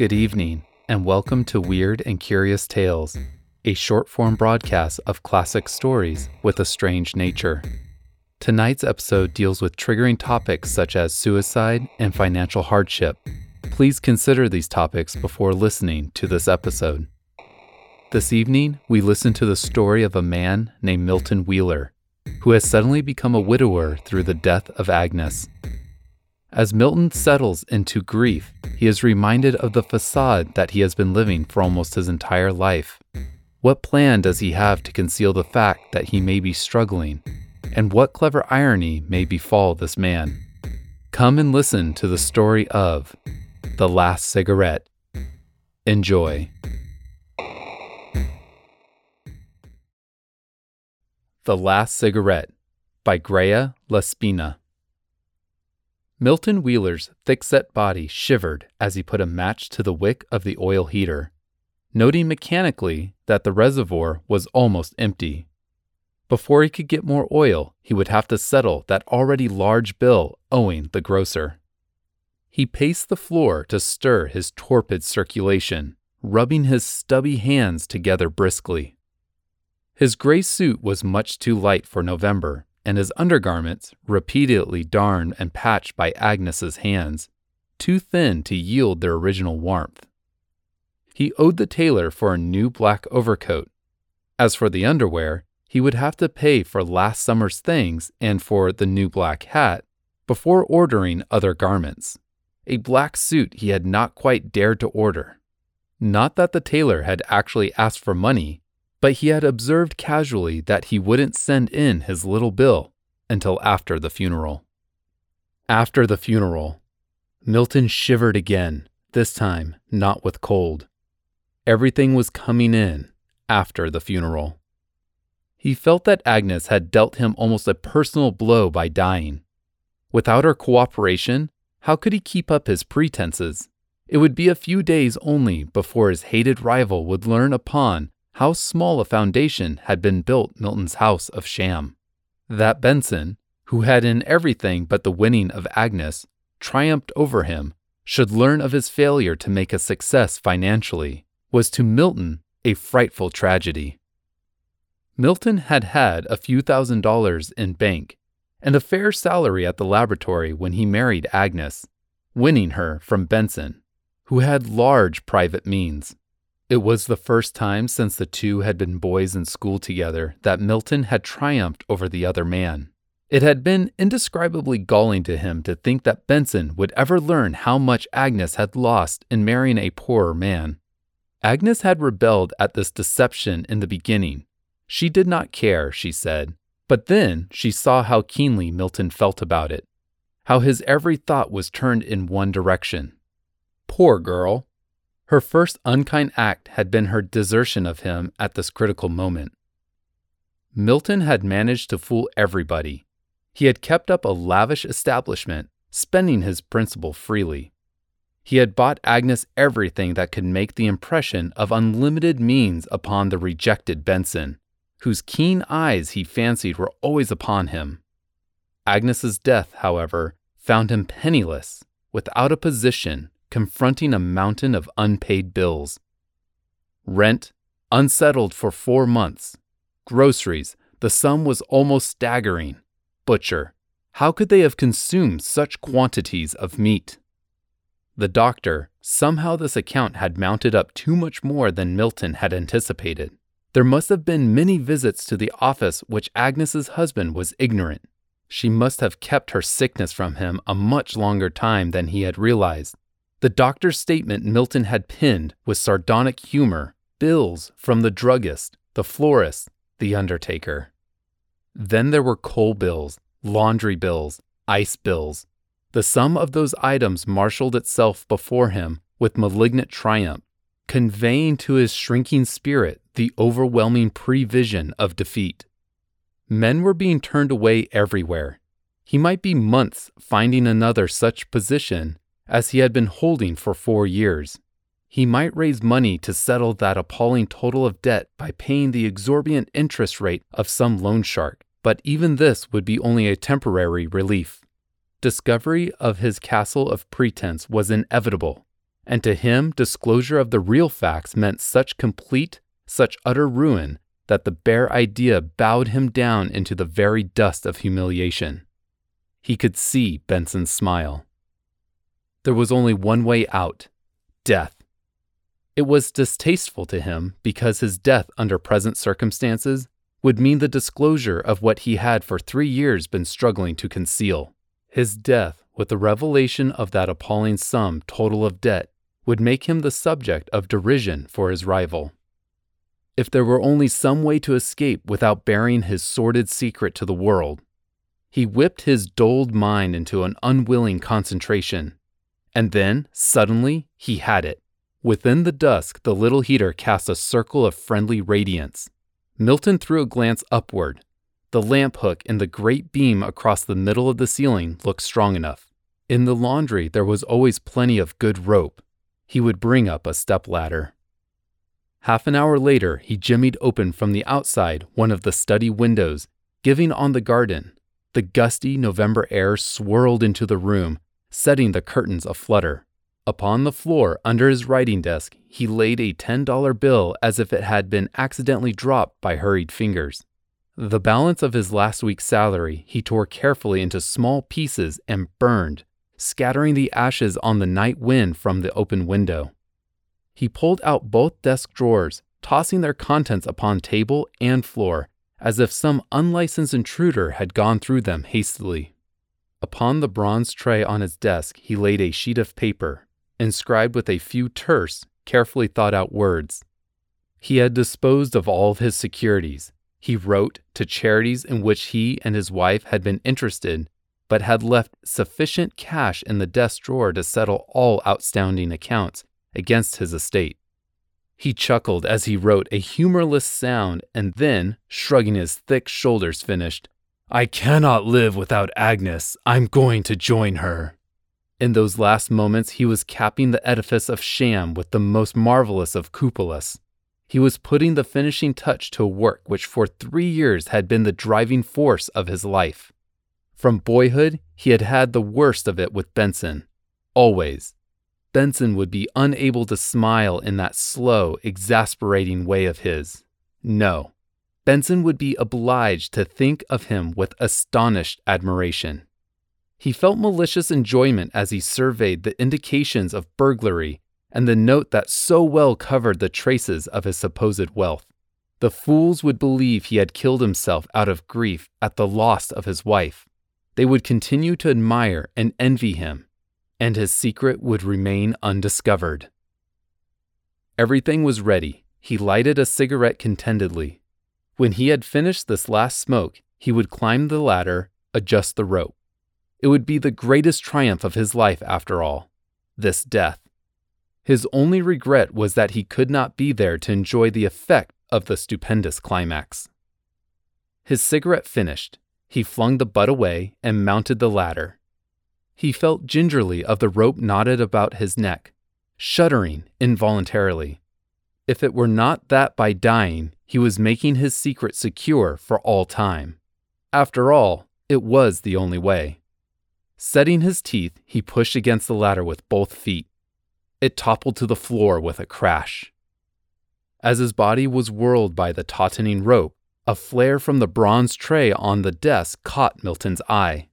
Good evening, and welcome to Weird and Curious Tales, a short form broadcast of classic stories with a strange nature. Tonight's episode deals with triggering topics such as suicide and financial hardship. Please consider these topics before listening to this episode. This evening, we listen to the story of a man named Milton Wheeler, who has suddenly become a widower through the death of Agnes. As Milton settles into grief, he is reminded of the facade that he has been living for almost his entire life. What plan does he have to conceal the fact that he may be struggling? And what clever irony may befall this man? Come and listen to the story of The Last Cigarette. Enjoy. The Last Cigarette by Greya Laspina. Milton Wheeler's thick-set body shivered as he put a match to the wick of the oil heater, noting mechanically that the reservoir was almost empty. Before he could get more oil, he would have to settle that already large bill owing the grocer. He paced the floor to stir his torpid circulation, rubbing his stubby hands together briskly. His gray suit was much too light for November, and his undergarments, repeatedly darned and patched by Agnes's hands, too thin to yield their original warmth. He owed the tailor for a new black overcoat. As for the underwear, he would have to pay for last summer's things and for the new black hat before ordering other garments. A black suit he had not quite dared to order. Not that the tailor had actually asked for money, but he had observed casually that he wouldn't send in his little bill until after the funeral. After the funeral, Milton shivered again, this time not with cold. Everything was coming in after the funeral. He felt that Agnes had dealt him almost a personal blow by dying. Without her cooperation, how could he keep up his pretenses? It would be a few days only before his hated rival would learn upon how small a foundation had been built Milton's house of sham. That Benson, who had in everything but the winning of Agnes triumphed over him, should learn of his failure to make a success financially, was to Milton a frightful tragedy. Milton had had a few thousand dollars in bank and a fair salary at the laboratory when he married Agnes, winning her from Benson, who had large private means. It was the first time since the two had been boys in school together that Milton had triumphed over the other man. It had been indescribably galling to him to think that Benson would ever learn how much Agnes had lost in marrying a poorer man. Agnes had rebelled at this deception in the beginning. She did not care, she said, but then she saw how keenly Milton felt about it, how his every thought was turned in one direction. Poor girl, her first unkind act had been her desertion of him at this critical moment. Milton had managed to fool everybody. He had kept up a lavish establishment, spending his principal freely. He had bought Agnes everything that could make the impression of unlimited means upon the rejected Benson, whose keen eyes he fancied were always upon him. Agnes's death, however, found him penniless, without a position, confronting a mountain of unpaid bills. Rent, unsettled for four months. Groceries, the sum was almost staggering. Butcher, how could they have consumed such quantities of meat? The doctor, somehow this account had mounted up too much more than Milton had anticipated. There must have been many visits to the office which Agnes's husband was ignorant. She must have kept her sickness from him a much longer time than he had realized. The doctor's statement Milton had pinned with sardonic humor bills from the druggist, the florist, the undertaker. Then there were coal bills, laundry bills, ice bills. The sum of those items marshaled itself before him with malignant triumph, conveying to his shrinking spirit the overwhelming prevision of defeat. Men were being turned away everywhere. He might be months finding another such position as he had been holding for four years. He might raise money to settle that appalling total of debt by paying the exorbitant interest rate of some loan shark, but even this would be only a temporary relief. Discovery of his castle of pretense was inevitable, and to him, disclosure of the real facts meant such complete, such utter ruin, that the bare idea bowed him down into the very dust of humiliation. He could see Benson's smile. There was only one way out death. It was distasteful to him because his death under present circumstances would mean the disclosure of what he had for three years been struggling to conceal. His death, with the revelation of that appalling sum total of debt, would make him the subject of derision for his rival. If there were only some way to escape without bearing his sordid secret to the world, he whipped his dulled mind into an unwilling concentration. And then, suddenly, he had it. Within the dusk, the little heater cast a circle of friendly radiance. Milton threw a glance upward. The lamp hook in the great beam across the middle of the ceiling looked strong enough. In the laundry, there was always plenty of good rope. He would bring up a step ladder. Half an hour later, he jimmied open from the outside one of the study windows, giving on the garden. The gusty November air swirled into the room, setting the curtains aflutter. Upon the floor under his writing desk, he laid a $10 bill as if it had been accidentally dropped by hurried fingers. The balance of his last week's salary he tore carefully into small pieces and burned, scattering the ashes on the night wind from the open window. He pulled out both desk drawers, tossing their contents upon table and floor, as if some unlicensed intruder had gone through them hastily. Upon the bronze tray on his desk, he laid a sheet of paper, inscribed with a few terse, carefully thought out words. He had disposed of all of his securities. He wrote to charities in which he and his wife had been interested, but had left sufficient cash in the desk drawer to settle all outstanding accounts against his estate. He chuckled as he wrote a humorless sound and then, shrugging his thick shoulders, finished, I cannot live without Agnes. I'm going to join her. In those last moments, he was capping the edifice of sham with the most marvelous of cupolas. He was putting the finishing touch to a work which for three years had been the driving force of his life. From boyhood, he had had the worst of it with Benson. Always. Benson would be unable to smile in that slow, exasperating way of his. No, Benson would be obliged to think of him with astonished admiration. He felt malicious enjoyment as he surveyed the indications of burglary and the note that so well covered the traces of his supposed wealth. The fools would believe he had killed himself out of grief at the loss of his wife. They would continue to admire and envy him and his secret would remain undiscovered. Everything was ready. He lighted a cigarette contentedly. When he had finished this last smoke, he would climb the ladder, adjust the rope. It would be the greatest triumph of his life, after all this death. His only regret was that he could not be there to enjoy the effect of the stupendous climax. His cigarette finished, he flung the butt away and mounted the ladder. He felt gingerly of the rope knotted about his neck, shuddering involuntarily. If it were not that by dying he was making his secret secure for all time. After all, it was the only way. Setting his teeth, he pushed against the ladder with both feet. It toppled to the floor with a crash. As his body was whirled by the tautening rope, a flare from the bronze tray on the desk caught Milton's eye.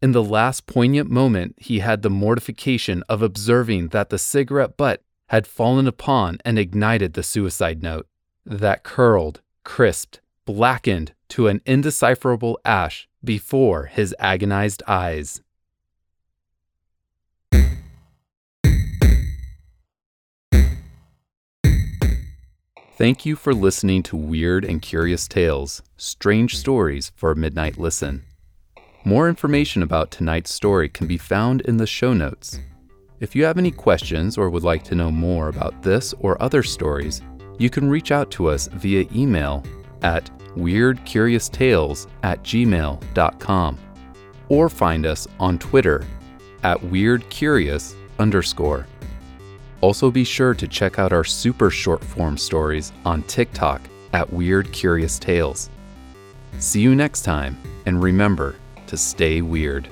In the last poignant moment, he had the mortification of observing that the cigarette butt had fallen upon and ignited the suicide note, that curled, crisped, blackened to an indecipherable ash before his agonized eyes. Thank you for listening to Weird and Curious Tales Strange Stories for a Midnight Listen. More information about tonight's story can be found in the show notes. If you have any questions or would like to know more about this or other stories, you can reach out to us via email at weirdcurioustales at gmail.com or find us on Twitter at weirdcurious underscore. Also be sure to check out our super short form stories on TikTok at Weird Curious Tales. See you next time, and remember, to stay weird.